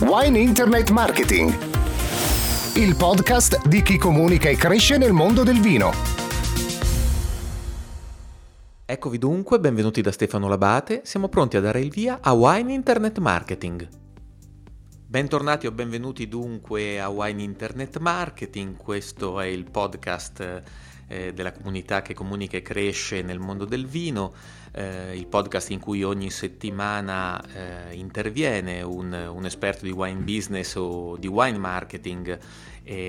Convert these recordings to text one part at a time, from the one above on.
Wine Internet Marketing, il podcast di chi comunica e cresce nel mondo del vino. Eccovi dunque, benvenuti da Stefano Labate, siamo pronti a dare il via a Wine Internet Marketing. Bentornati o benvenuti dunque a Wine Internet Marketing, questo è il podcast eh, della comunità che comunica e cresce nel mondo del vino, eh, il podcast in cui ogni settimana eh, interviene un, un, esperto di wine business o di wine marketing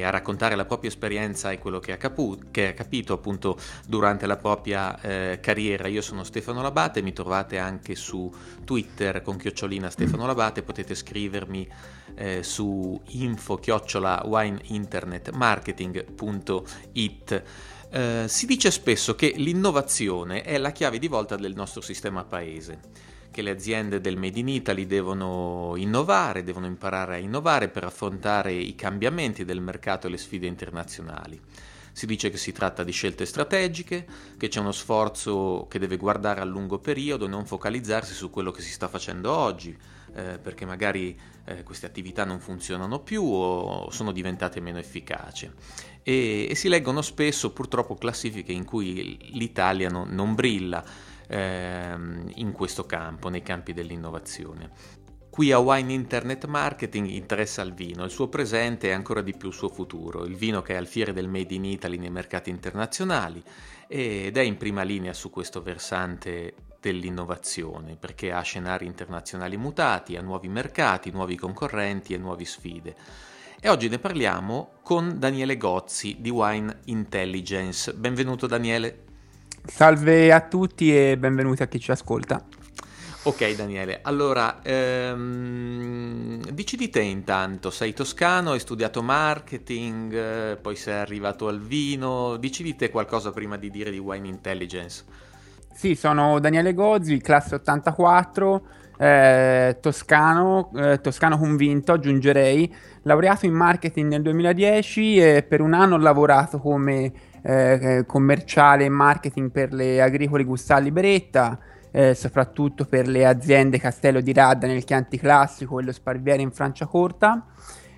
a raccontare la propria esperienza e quello che ha, capu- che ha capito appunto durante la propria eh, carriera. Io sono Stefano Labate, mi trovate anche su Twitter con chiocciolina Stefano Labate, potete scrivermi eh, su info chiocciola wineinternetmarketing.it. Eh, si dice spesso che l'innovazione è la chiave di volta del nostro sistema paese, che le aziende del Made in Italy devono innovare, devono imparare a innovare per affrontare i cambiamenti del mercato e le sfide internazionali. Si dice che si tratta di scelte strategiche, che c'è uno sforzo che deve guardare a lungo periodo e non focalizzarsi su quello che si sta facendo oggi, eh, perché magari eh, queste attività non funzionano più o sono diventate meno efficaci. E, e, si leggono spesso purtroppo classifiche in cui l'Italia non, non brilla ehm, in questo campo, nei campi dell'innovazione. Qui a Wine Internet Marketing interessa il vino, il suo presente e ancora di più il suo futuro, il vino che è al fiere del Made in Italy nei mercati internazionali ed è in prima linea su questo versante dell'innovazione, perché ha scenari internazionali mutati, ha nuovi mercati, nuovi concorrenti e nuove sfide. E oggi ne parliamo con Daniele Gozzi di Wine Intelligence. Benvenuto Daniele. Salve a tutti e benvenuti a chi ci ascolta. Ok Daniele, allora ehm, dici di te intanto, sei toscano, hai studiato marketing, eh, poi sei arrivato al vino, dici di te qualcosa prima di dire di Wine Intelligence. Sì, sono Daniele Gozzi, classe 84, eh, toscano, eh, toscano convinto, aggiungerei, laureato in marketing nel 2010 e per un anno ho lavorato come eh, commerciale e marketing per le agricole Gustalli Beretta, eh, soprattutto per le aziende Castello di Radda nel Chianti Classico e lo Sparviere in Franciacorta.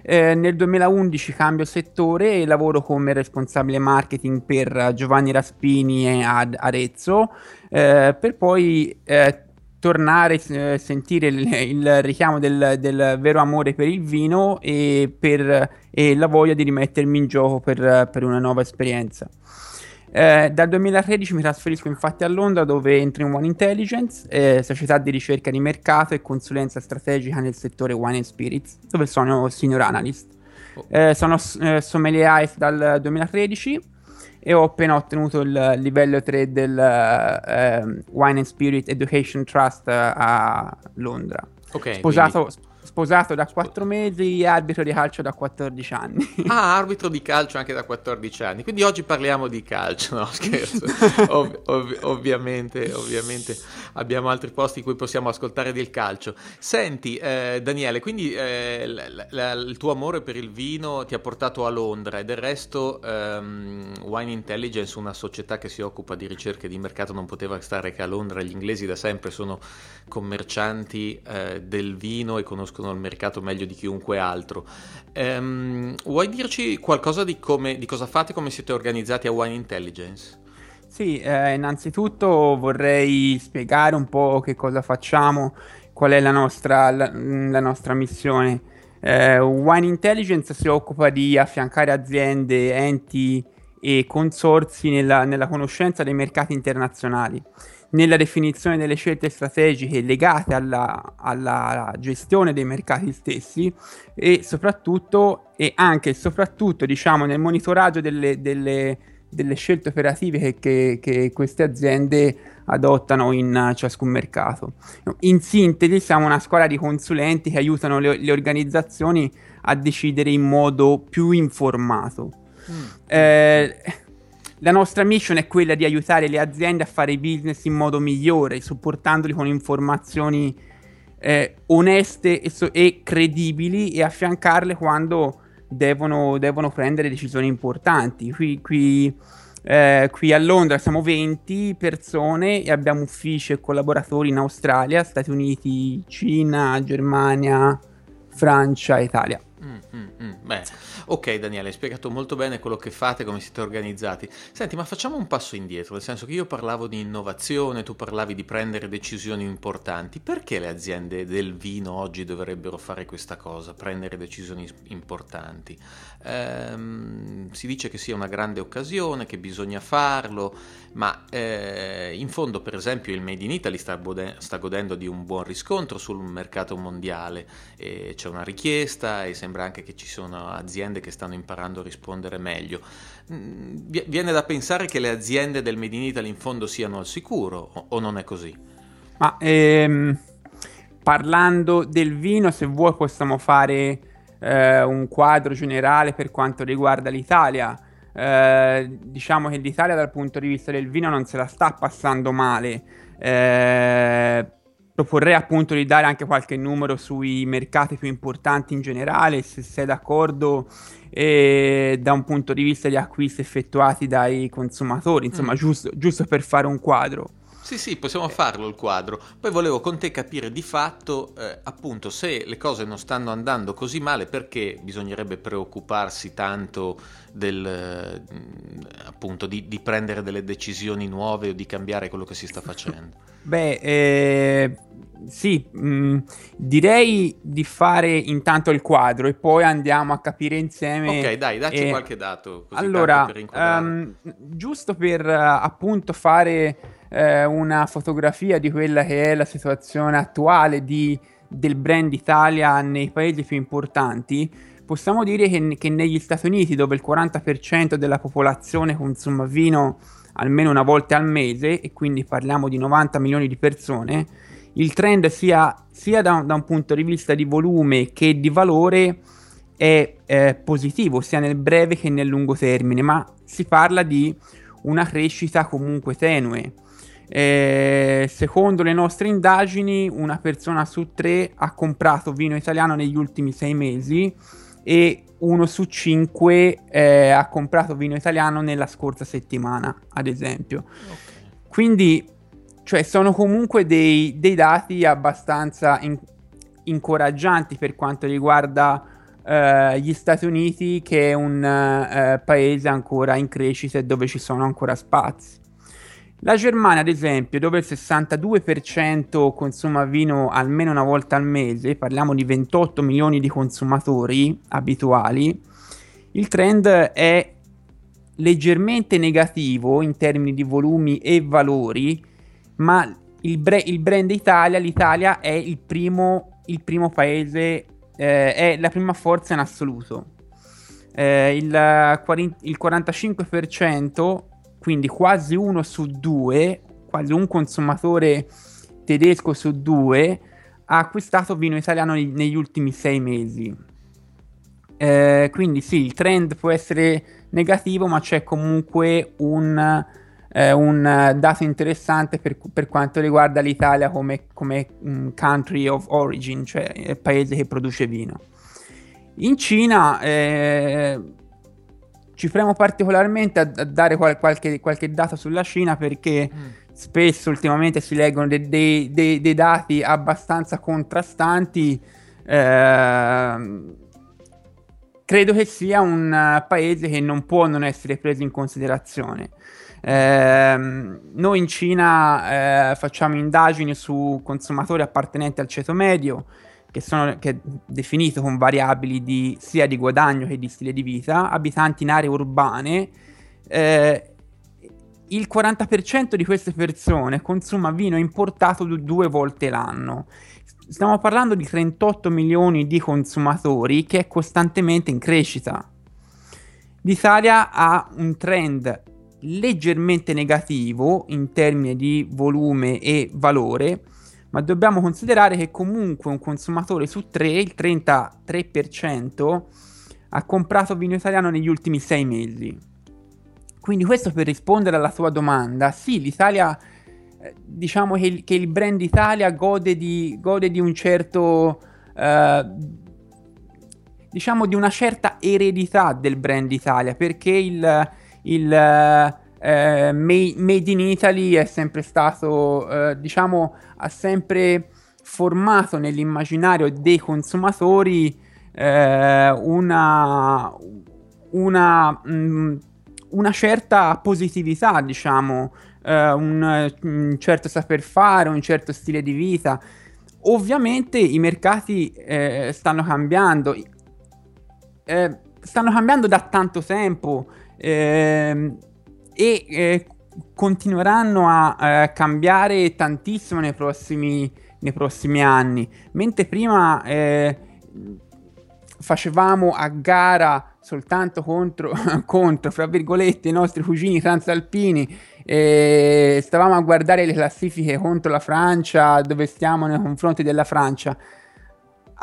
Eh, nel 2011 cambio settore e lavoro come responsabile marketing per Giovanni Raspini ad Arezzo, eh, per poi eh, tornare a eh, sentire il, il richiamo del, del, vero amore per il vino e, per, e, la voglia di rimettermi in gioco per, per una nuova esperienza. Eh, dal 2013 mi trasferisco infatti a Londra dove entro in One Intelligence, eh, società di ricerca di mercato e consulenza strategica nel settore Wine and Spirits, dove sono senior analyst. Oh. Eh, sono eh, sommelier ICE dal 2013 e ho appena ottenuto il livello 3 del uh, Wine and Spirit Education Trust uh, a Londra. Ok. Sposato, quindi sposato da 4 mesi e arbitro di calcio da 14 anni. Ah, arbitro di calcio anche da 14 anni. Quindi oggi parliamo di calcio, no scherzo. Ov- ov- ovviamente, ovviamente abbiamo altri posti in cui possiamo ascoltare del calcio. Senti, eh, Daniele, quindi eh, l- l- il tuo amore per il vino ti ha portato a Londra e del resto ehm, Wine Intelligence, una società che si occupa di ricerche di mercato, non poteva stare che a Londra. Gli inglesi da sempre sono commercianti eh, del vino e conoscono conoscono il mercato meglio di chiunque altro. Um, vuoi dirci qualcosa di, come, di cosa fate, come siete organizzati a Wine Intelligence? Sì, eh, innanzitutto vorrei spiegare un po' che cosa facciamo, qual è la nostra, la, la nostra missione. Eh, Wine Intelligence si occupa di affiancare aziende, enti e consorzi nella, nella conoscenza dei mercati internazionali nella definizione delle scelte strategiche legate alla, alla gestione dei mercati stessi e soprattutto e anche e soprattutto diciamo nel monitoraggio delle, delle, delle scelte operative che, che, che, queste aziende adottano in ciascun mercato. In sintesi siamo una scuola di consulenti che aiutano le, le organizzazioni a decidere in modo più informato. Mm. Eh, la nostra mission è quella di aiutare le aziende a fare business in modo migliore, supportandoli con informazioni eh, oneste e, so- e, credibili e affiancarle quando devono, devono prendere decisioni importanti. Qui, qui, eh, qui, a Londra siamo 20 persone e abbiamo uffici e collaboratori in Australia, Stati Uniti, Cina, Germania, Francia Italia. Mm, mm, mm. Beh, ok Daniele, hai spiegato molto bene quello che fate, come siete organizzati. Senti, ma facciamo un passo indietro, nel senso che io parlavo di innovazione, tu parlavi di prendere decisioni importanti. Perché le aziende del vino oggi dovrebbero fare questa cosa, prendere decisioni importanti? Ehm, si dice che sia una grande occasione, che bisogna farlo, ma eh, in fondo per esempio il Made in Italy sta, bode- sta godendo di un buon riscontro sul mercato mondiale, e c'è una richiesta e sembra anche che ci sono aziende che stanno imparando a rispondere meglio. Mm, viene da pensare che le aziende del Made in Italy in fondo siano al sicuro o non è così? Ma ehm, parlando del vino, se vuoi possiamo fare eh, un quadro generale per quanto riguarda l'Italia. Eh, diciamo che l'Italia dal punto di vista del vino non se la sta passando male. Eh, proporrei appunto di dare anche qualche numero sui mercati più importanti in generale, se sei d'accordo, e da un punto di vista di acquisti effettuati dai consumatori, insomma, mm. giusto, giusto per fare un quadro. Sì, sì, possiamo farlo il quadro. Poi volevo con te capire di fatto, eh, appunto, se le cose non stanno andando così male, perché bisognerebbe preoccuparsi tanto del, mm, appunto, di, di, prendere delle decisioni nuove o di cambiare quello che si sta facendo? Beh, eh, sì, mh, mm, direi di fare intanto il quadro e poi andiamo a capire insieme. Ok, dai, dacci eh, qualche dato. allora, per um, giusto per uh, appunto fare uh, una fotografia di quella che è la situazione attuale di, del brand Italia nei paesi più importanti, possiamo dire che, che negli Stati Uniti, dove il 40% della popolazione consuma vino almeno una volta al mese, e quindi parliamo di 90 milioni di persone, il trend sia, sia da, da, un punto di vista di volume che di valore è eh, positivo, sia nel breve che nel lungo termine, ma si parla di una crescita comunque tenue. Eh, secondo le nostre indagini, una persona su tre ha comprato vino italiano negli ultimi sei mesi e uno su cinque eh, ha comprato vino italiano nella scorsa settimana, ad esempio. Okay. Quindi cioè sono comunque dei, dei dati abbastanza in, incoraggianti per quanto riguarda uh, gli Stati Uniti, che è un uh, paese ancora in crescita e dove ci sono ancora spazi. La Germania, ad esempio, dove il 62% consuma vino almeno una volta al mese, parliamo di 28 milioni di consumatori abituali, il trend è leggermente negativo in termini di volumi e valori, ma il, bre- il brand Italia, l'Italia è il primo, il primo paese, eh, è la prima forza in assoluto. Eh, il, il 45%, quindi quasi uno su due, quasi un consumatore tedesco su due, ha acquistato vino italiano negli ultimi sei mesi. Eh, quindi sì, il trend può essere negativo, ma c'è comunque un eh, un dato interessante per, per, quanto riguarda l'Italia come, come um, country of origin, cioè il paese che produce vino. In Cina eh, ci fremo particolarmente a, a dare qual, qualche, qualche, dato sulla Cina perché mm. spesso ultimamente si leggono dei, dei, dei, dei dati abbastanza contrastanti. Eh, credo che sia un paese che non può non essere preso in considerazione. Eh, noi in Cina eh, facciamo indagini su consumatori appartenenti al ceto medio, che, sono, che è definito con variabili di, sia di guadagno che di stile di vita, abitanti in aree urbane. Eh, il 40% di queste persone consuma vino importato due volte l'anno. Stiamo parlando di 38 milioni di consumatori che è costantemente in crescita. L'Italia ha un trend leggermente negativo in termini di volume e valore, ma dobbiamo considerare che comunque un consumatore su tre, il 33%, ha comprato vino italiano negli ultimi sei mesi. Quindi questo per rispondere alla tua domanda, sì, l'Italia, diciamo che il, che il brand Italia gode di, gode di un certo... Uh, diciamo di una certa eredità del brand Italia perché il, il eh, made in Italy è sempre stato, eh, diciamo, ha sempre formato nell'immaginario dei consumatori eh, una, una, mh, mm, una, certa positività, diciamo, eh, un, un, certo saper fare, un certo stile di vita. Ovviamente i mercati eh, stanno cambiando, eh, stanno cambiando da tanto tempo ehm, e eh, continueranno a cambiare tantissimo nei prossimi, nei prossimi anni. Mentre prima eh, facevamo a gara soltanto contro, contro, fra virgolette, i nostri cugini transalpini, e stavamo a guardare le classifiche contro la Francia, dove stiamo nei confronti della Francia.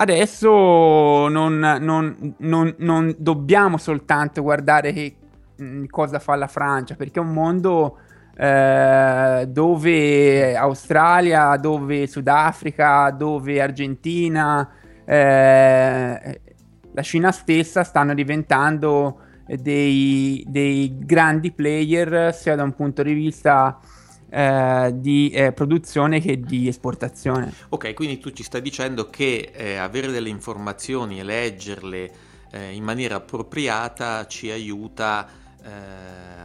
Adesso non, non, non, non dobbiamo soltanto guardare che, mh, cosa fa la Francia, perché è un mondo eh, dove Australia, dove Sudafrica, dove Argentina, eh, la Cina stessa stanno diventando dei, dei, grandi player sia da un punto di vista eh, di eh, produzione che di esportazione. Ok, quindi tu ci stai dicendo che eh, avere delle informazioni e leggerle eh, in maniera appropriata ci aiuta eh,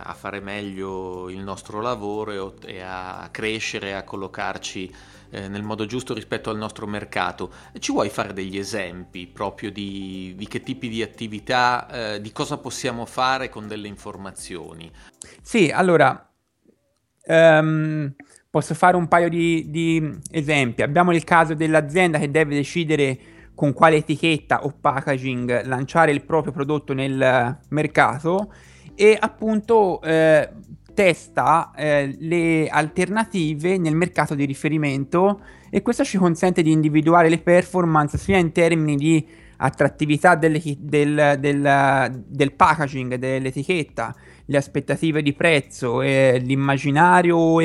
a fare meglio il nostro lavoro e a crescere, a collocarci eh, nel modo giusto rispetto al nostro mercato. Ci vuoi fare degli esempi proprio di, di che tipi di attività, eh, di cosa possiamo fare con delle informazioni? Sì, allora, um, posso fare un paio di, di esempi. Abbiamo il caso dell'azienda che deve decidere con quale etichetta o packaging lanciare il proprio prodotto nel mercato e appunto eh, testa eh, le alternative nel mercato di riferimento e questo ci consente di individuare le performance sia in termini di attrattività del, del, del, del packaging, dell'etichetta, le aspettative di prezzo, eh, l'immaginario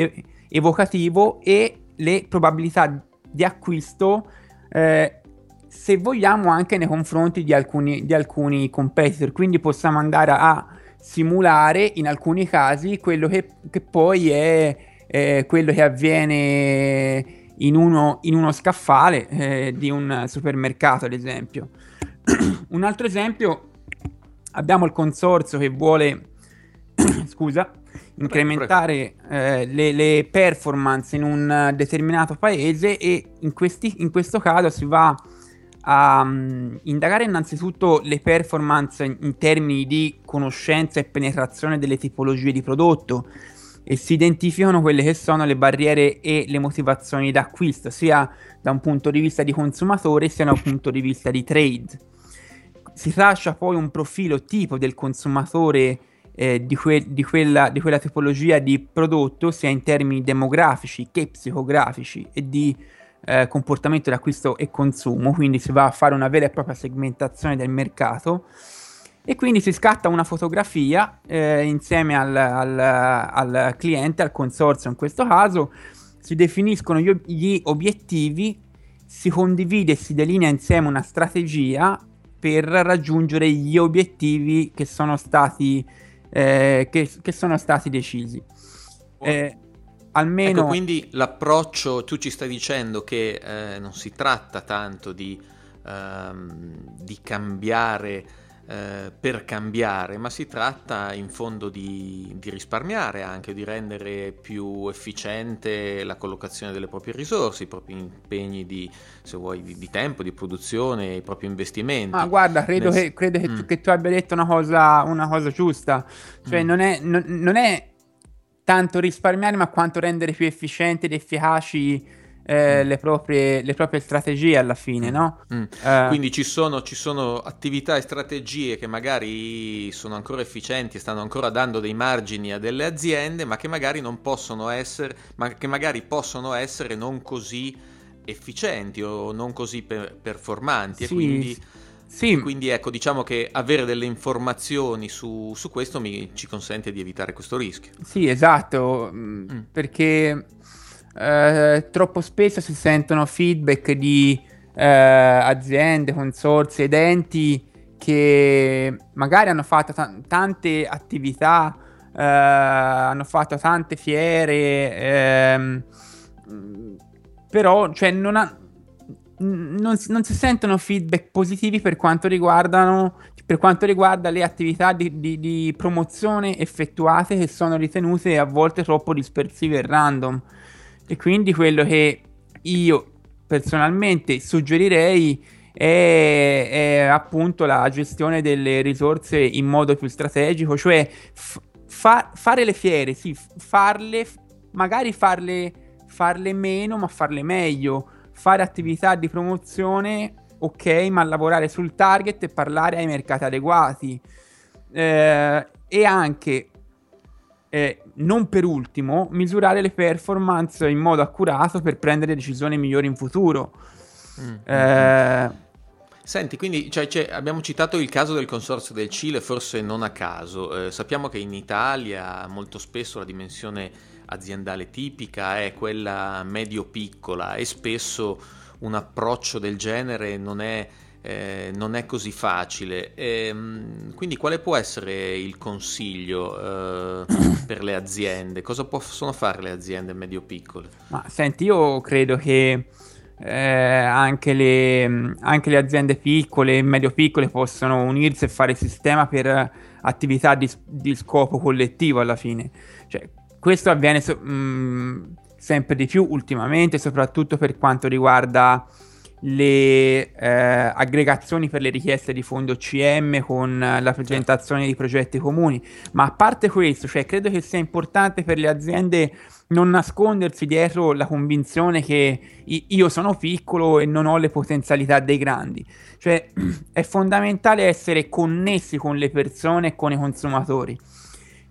evocativo e le probabilità di acquisto eh, se vogliamo anche nei confronti di alcuni, di alcuni competitor. Quindi possiamo andare a simulare in alcuni casi quello che, che poi è eh, quello che avviene in uno, in uno scaffale eh, di un supermercato, ad esempio. un altro esempio, abbiamo il consorzio che vuole, scusa, incrementare eh, le, le, performance in un determinato paese e in, questi, in questo caso si va a um, indagare innanzitutto le performance in, in termini di conoscenza e penetrazione delle tipologie di prodotto e si identificano quelle che sono le barriere e le motivazioni d'acquisto, sia da un punto di vista di consumatore sia da un punto di vista di trade. Si traccia poi un profilo tipo del consumatore eh, di, que- di, quella, di, quella, tipologia di prodotto, sia in termini demografici che psicografici e di eh, comportamento di acquisto e consumo, quindi si va a fare una vera e propria segmentazione del mercato e quindi si scatta una fotografia eh, insieme al, al, al, cliente, al consorzio in questo caso, si definiscono gli, gli obiettivi, si condivide e si delinea insieme una strategia per raggiungere gli obiettivi che sono stati, eh, che, che sono stati decisi. Eh, almeno... Ecco, quindi l'approccio, tu ci stai dicendo che eh, non si tratta tanto di, ehm, di cambiare eh, per cambiare, ma si tratta in fondo di, di, risparmiare anche, di rendere più efficiente la collocazione delle proprie risorse, i propri impegni di, se vuoi, di, di tempo, di produzione, i propri investimenti. Ma guarda, credo, Nel... che, credo che, mm. tu, che, tu, abbia detto una cosa, una cosa giusta, cioè mm. non, è, non, non è tanto risparmiare, ma quanto rendere più efficienti ed efficaci eh, mm. le, proprie, le, proprie, strategie alla fine, mm. no? Mm. Uh, Quindi ci sono, ci sono, attività e strategie che magari sono ancora efficienti e stanno ancora dando dei margini a delle aziende, ma che magari non possono essere, ma che magari possono essere non così efficienti o non così per, performanti. Sì, e quindi sì. Quindi ecco, diciamo che avere delle informazioni su, su questo mi, ci consente di evitare questo rischio. Sì, esatto, mm. mm. perché eh, troppo spesso si sentono feedback di eh, aziende, consorzi ed enti che magari hanno fatto t- tante attività, eh, hanno fatto tante fiere, ehm, però cioè, non, ha, non, non, si sentono feedback positivi per quanto, per quanto riguarda le attività di, di, di, promozione effettuate che sono ritenute a volte troppo dispersive e random. E quindi quello che io personalmente suggerirei è, è appunto la gestione delle risorse in modo più strategico, cioè f- fa- fare le fiere, sì, farle, magari farle, farle meno, ma farle meglio fare attività di promozione, ok, ma lavorare sul target e parlare ai mercati adeguati. Eh, e anche, eh, non per ultimo, misurare le performance in modo accurato per prendere decisioni migliori in futuro. Mm. Eh, Senti, quindi cioè, cioè, abbiamo citato il caso del Consorzio del Cile, forse non a caso. Eh, sappiamo che in Italia molto spesso la dimensione aziendale tipica è quella medio-piccola e spesso un approccio del genere non è, eh, non è così facile. E, ehm, quindi quale può essere il consiglio eh, per le aziende? Cosa possono fare le aziende medio-piccole? Ma senti, io credo che eh, anche, le, anche, le, aziende piccole e medio-piccole possono unirsi e fare sistema per attività di, di scopo collettivo alla fine. Cioè, questo avviene so- mh, mm, sempre di più ultimamente, soprattutto per quanto riguarda le eh, aggregazioni per le richieste di fondo CM con la presentazione di progetti comuni. Ma a parte questo, cioè, credo che sia importante per le aziende non nascondersi dietro la convinzione che io sono piccolo e non ho le potenzialità dei grandi. Cioè, è fondamentale essere connessi con le persone e con i consumatori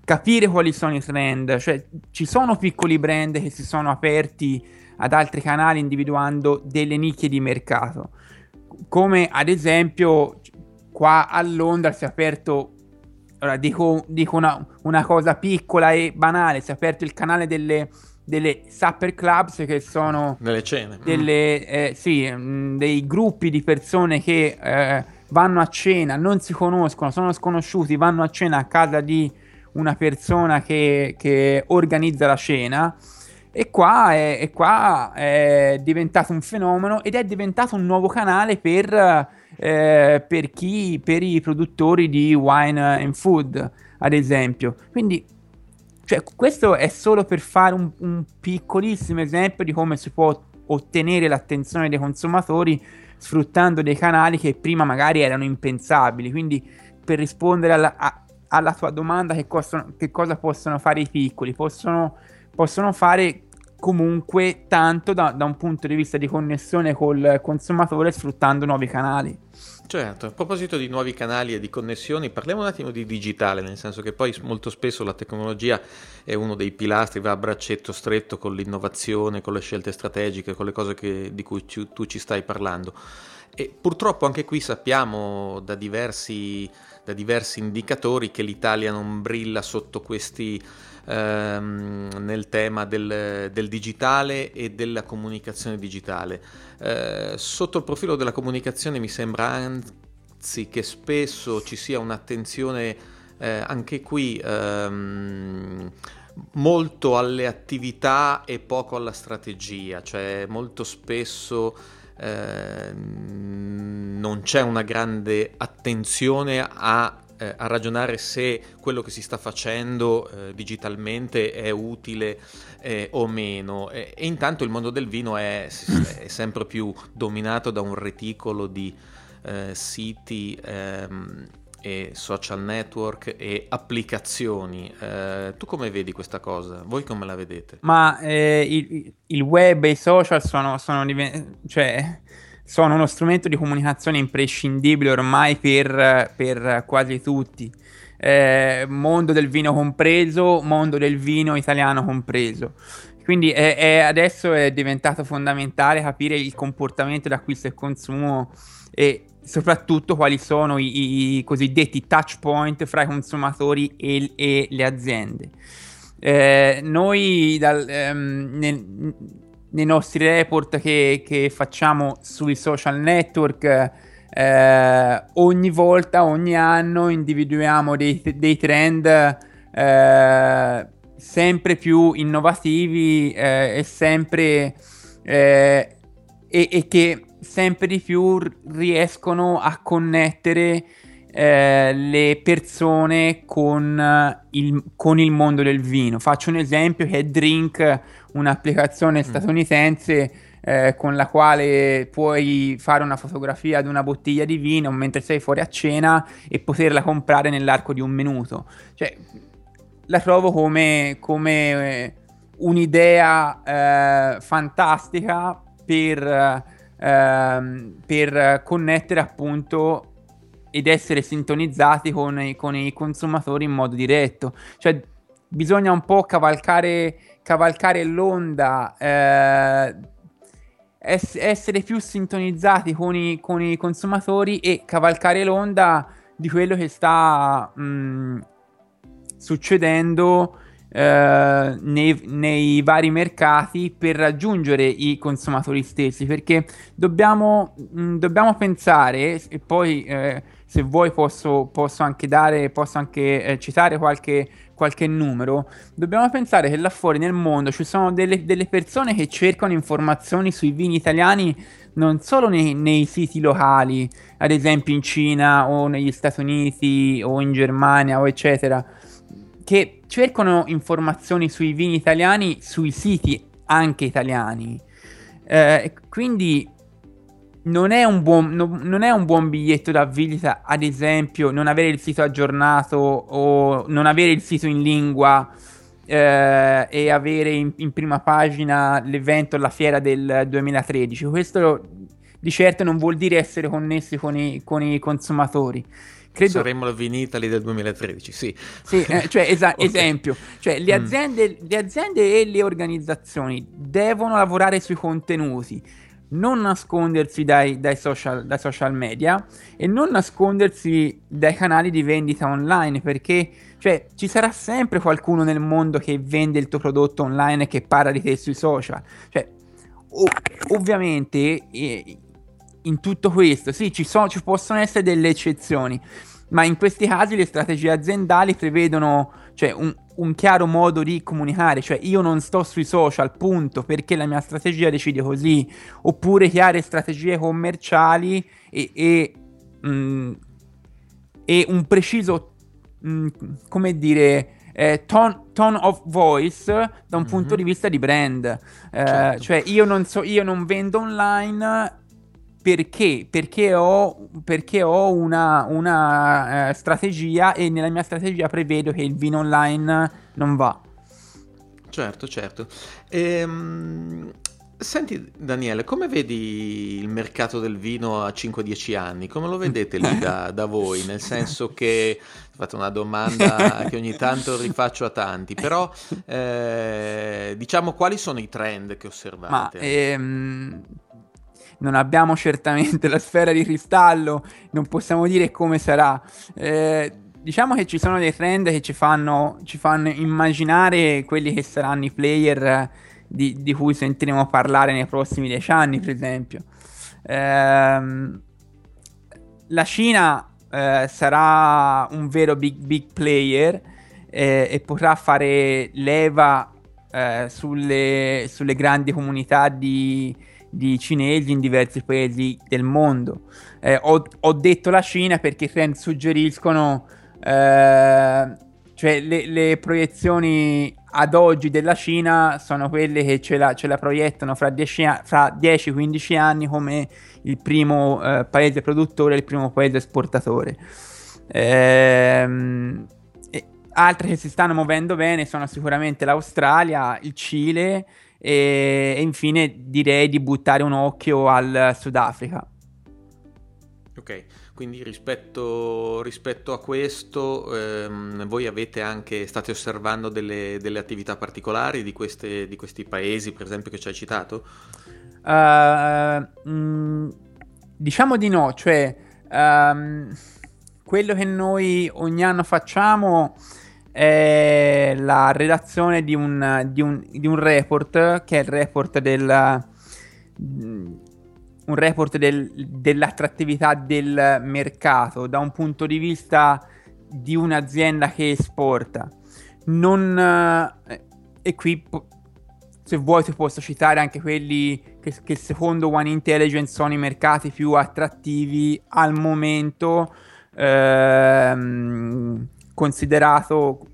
capire quali sono i trend, cioè ci sono piccoli brand che si sono aperti ad altri canali individuando delle nicchie di mercato, come ad esempio qua a Londra si è aperto, ora dico, dico una, una, cosa piccola e banale, si è aperto il canale delle, delle supper clubs che sono delle cene, delle, mm. eh, sì, mh, mm, dei gruppi di persone che eh, vanno a cena, non si conoscono, sono sconosciuti, vanno a cena a casa di una persona che, che organizza la scena. E qua, è, e qua, è, diventato un fenomeno ed è diventato un nuovo canale per, eh, per, chi, per i produttori di wine and food, ad esempio. Quindi, cioè, questo è solo per fare un, un piccolissimo esempio di come si può ottenere l'attenzione dei consumatori sfruttando dei canali che prima magari erano impensabili. Quindi, per rispondere alla, a, alla tua domanda che, costano, che cosa possono fare i piccoli, possono, possono fare comunque tanto da, da, un punto di vista di connessione col consumatore sfruttando nuovi canali. Certo, a proposito di nuovi canali e di connessioni, parliamo un attimo di digitale, nel senso che poi molto spesso la tecnologia è uno dei pilastri, va a braccetto stretto con l'innovazione, con le scelte strategiche, con le cose che, di cui ci, tu ci stai parlando. E purtroppo anche qui sappiamo da diversi da diversi indicatori che l'Italia non brilla sotto questi ehm, nel tema del, del, digitale e della comunicazione digitale. Eh, sotto il profilo della comunicazione mi sembra anzi che spesso ci sia un'attenzione eh, anche qui ehm, molto alle attività e poco alla strategia, cioè molto spesso Ehm, non c'è una grande attenzione a, eh, a, ragionare se quello che si sta facendo eh, digitalmente è utile eh, o meno. E, e, intanto il mondo del vino è, è, sempre più dominato da un reticolo di eh, siti ehm, e social network e applicazioni. Eh, tu come vedi questa cosa? Voi come la vedete? Ma eh, il, il, web e i social sono, sono, cioè, sono, uno strumento di comunicazione imprescindibile ormai per, per quasi tutti. Eh, mondo del vino compreso, mondo del vino italiano compreso. Quindi è, è, adesso è diventato fondamentale capire il comportamento d'acquisto e consumo e soprattutto quali sono i, i cosiddetti touch point fra i consumatori e, e le aziende. Eh, noi dal, ehm, nel, nei nostri report che, che, facciamo sui social network eh, ogni volta, ogni anno individuiamo dei, dei trend eh, sempre più innovativi eh, e sempre eh, e, e che sempre di più riescono a connettere eh, le persone con il, con il, mondo del vino. Faccio un esempio che è Drink, un'applicazione mm. statunitense eh, con la quale puoi fare una fotografia di una bottiglia di vino mentre sei fuori a cena e poterla comprare nell'arco di un minuto. Cioè, la trovo come, come eh, un'idea eh, fantastica per, ehm, per connettere appunto ed essere sintonizzati con i, con i, consumatori in modo diretto. Cioè, bisogna un po' cavalcare, cavalcare l'onda, eh, ess- essere più sintonizzati con i, con i, consumatori e cavalcare l'onda di quello che sta mh, mm, succedendo eh, nei, nei, vari mercati per raggiungere i consumatori stessi perché dobbiamo, mh, mm, dobbiamo pensare e poi eh, se vuoi posso, posso, anche dare posso anche eh, citare qualche, qualche, numero. Dobbiamo pensare che là fuori nel mondo ci sono delle, delle persone che cercano informazioni sui vini italiani non solo nei, nei, siti locali, ad esempio in Cina o negli Stati Uniti o in Germania o eccetera, che cercano informazioni sui vini italiani sui siti anche italiani. Eh, quindi non è, buon, no, non è, un buon, biglietto da visita, ad esempio, non avere il sito aggiornato o non avere il sito in lingua eh, e avere in, in, prima pagina l'evento, la fiera del 2013. Questo di certo non vuol dire essere connessi con i, con i consumatori. Credo... Saremmo la Vinitali del 2013, sì. Sì, eh, cioè, esa- okay. esempio, cioè, le, mm. aziende, mm. le aziende e le organizzazioni devono lavorare sui contenuti, non nascondersi dai, dai, social, dai, social, media e non nascondersi dai canali di vendita online perché cioè, ci sarà sempre qualcuno nel mondo che vende il tuo prodotto online e che parla di te sui social. Cioè, ov- ovviamente eh, in tutto questo, sì, ci, so, ci possono essere delle eccezioni, ma in questi casi le strategie aziendali prevedono cioè, un, un, chiaro modo di comunicare, cioè io non sto sui social, punto, perché la mia strategia decide così, oppure chiare strategie commerciali e, e, mh, mm, e un preciso, mh, mm, come dire, eh, tone, tone, of voice da un mm-hmm. punto di vista di brand. Eh, certo. Cioè io non, so, io non vendo online perché? Perché ho, perché ho una, una uh, strategia e nella mia strategia prevedo che il vino online non va. Certo, certo. Ehm, senti Daniele, come vedi il mercato del vino a 5-10 anni? Come lo vedete lì da, da voi? Nel senso che fatto una domanda che ogni tanto rifaccio a tanti, però eh, diciamo quali sono i trend che osservate? Ma ehm, non abbiamo certamente la sfera di cristallo, non possiamo dire come sarà. Eh, diciamo che ci sono dei trend che ci fanno, ci fanno immaginare quelli che saranno i player di, di, cui sentiremo parlare nei prossimi dieci anni, per esempio. Eh, la Cina eh, sarà un vero big, big player eh, e potrà fare leva eh, sulle, sulle grandi comunità di, di cinesi in diversi paesi del mondo. Eh, ho, ho, detto la Cina perché i trend suggeriscono, eh, cioè le, le, proiezioni ad oggi della Cina sono quelle che ce la, ce la proiettano fra 10-15 anni come il primo eh, paese produttore il primo paese esportatore. Ehm, altre che si stanno muovendo bene sono sicuramente l'Australia, il Cile e, e infine direi di buttare un occhio al Sudafrica. Ok, quindi rispetto, rispetto a questo, ehm, voi avete anche, state osservando delle, delle attività particolari di, queste, di, questi paesi, per esempio, che ci hai citato? Uh, mh, diciamo di no, cioè um, quello che noi ogni anno facciamo è la redazione di un, di un, di un report, che è il report del... Un report del, dell'attrattività del mercato da un punto di vista di un'azienda che esporta. Non, e qui se vuoi ti posso citare anche quelli che che, che, secondo One Intelligence sono i mercati più attrattivi al momento, ehm,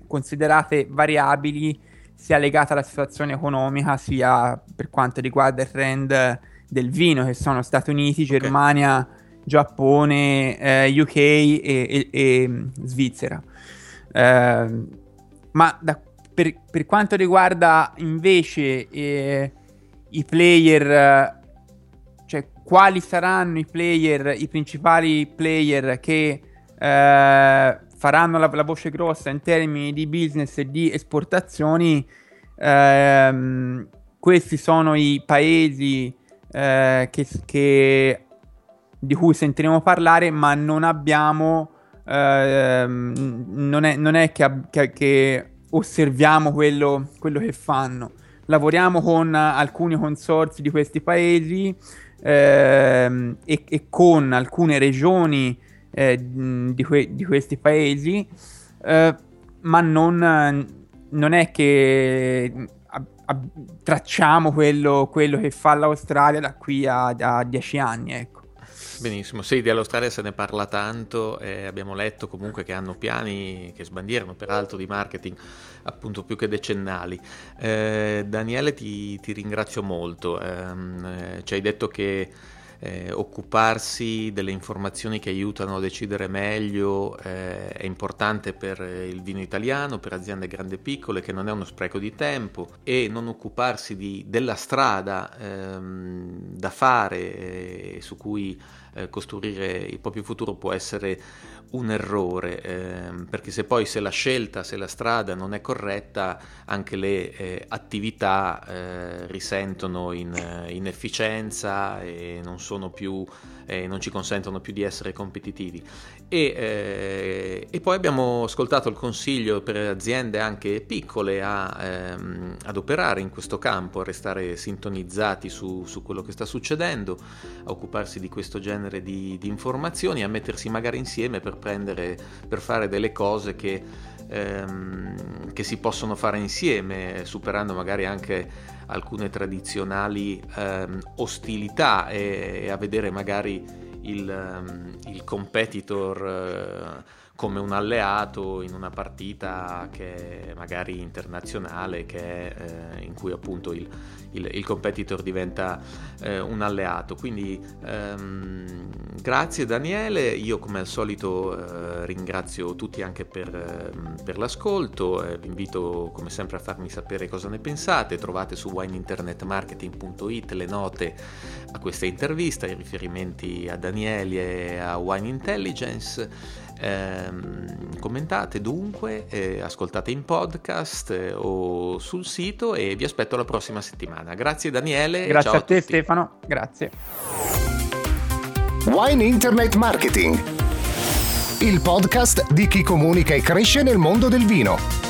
considerate variabili sia legate alla situazione economica sia per quanto riguarda il trend del vino, che sono Stati Uniti, Germania, okay. Giappone, eh, UK e, e, e Svizzera. Eh, ma da, per, per, quanto riguarda invece eh, i player, cioè quali saranno i player, i principali player che eh, faranno la, la, voce grossa in termini di business e di esportazioni, ehm, questi sono i paesi eh, che, che, di cui sentiremo parlare, ma non abbiamo, ehm, non, è, non, è, che, che, che osserviamo quello, quello, che fanno. Lavoriamo con alcuni consorzi di questi paesi ehm, e, e, con alcune regioni eh, di, que- di, questi paesi, eh, ma non, non, è che tracciamo quello, quello, che fa l'Australia da qui a, a dieci anni, ecco. Benissimo, sì, dell'Australia se ne parla tanto e abbiamo letto comunque che hanno piani che sbandierano peraltro di marketing appunto più che decennali. Eh, Daniele ti, ti, ringrazio molto, ehm, eh, ci hai detto che eh, occuparsi delle informazioni che aiutano a decidere meglio eh, è importante per il vino italiano, per aziende grandi e piccole, che non è uno spreco di tempo e non occuparsi di, della strada ehm, da fare eh, su cui eh, costruire il proprio futuro può essere un errore, ehm, perché se poi se la scelta, se la strada non è corretta, anche le eh, attività eh, risentono in, eh, in, efficienza e non, più, eh, non ci consentono più di essere competitivi. E, eh, e, poi abbiamo ascoltato il consiglio per aziende anche piccole a, ehm, ad operare in questo campo, a restare sintonizzati su, su, quello che sta succedendo, a occuparsi di questo genere di, di informazioni, a mettersi magari insieme per prendere, per fare delle cose che, ehm, che si possono fare insieme, superando magari anche alcune tradizionali ehm, ostilità e, e, a vedere magari il, um, il competitor. Eh, come un alleato in una partita che è magari internazionale, che eh, in cui appunto il, il, il competitor diventa eh, un alleato. Quindi ehm, grazie Daniele, io come al solito eh, ringrazio tutti anche per, ehm, per l'ascolto, vi invito come sempre a farmi sapere cosa ne pensate, trovate su wineinternetmarketing.it le note a questa intervista, i riferimenti a Daniele e a Wine Intelligence. Eh, commentate dunque, eh, ascoltate in podcast eh, o sul sito e vi aspetto la prossima settimana. Grazie Daniele. Grazie a, a te Stefano, grazie. Wine Internet Marketing, il podcast di chi comunica e cresce nel mondo del vino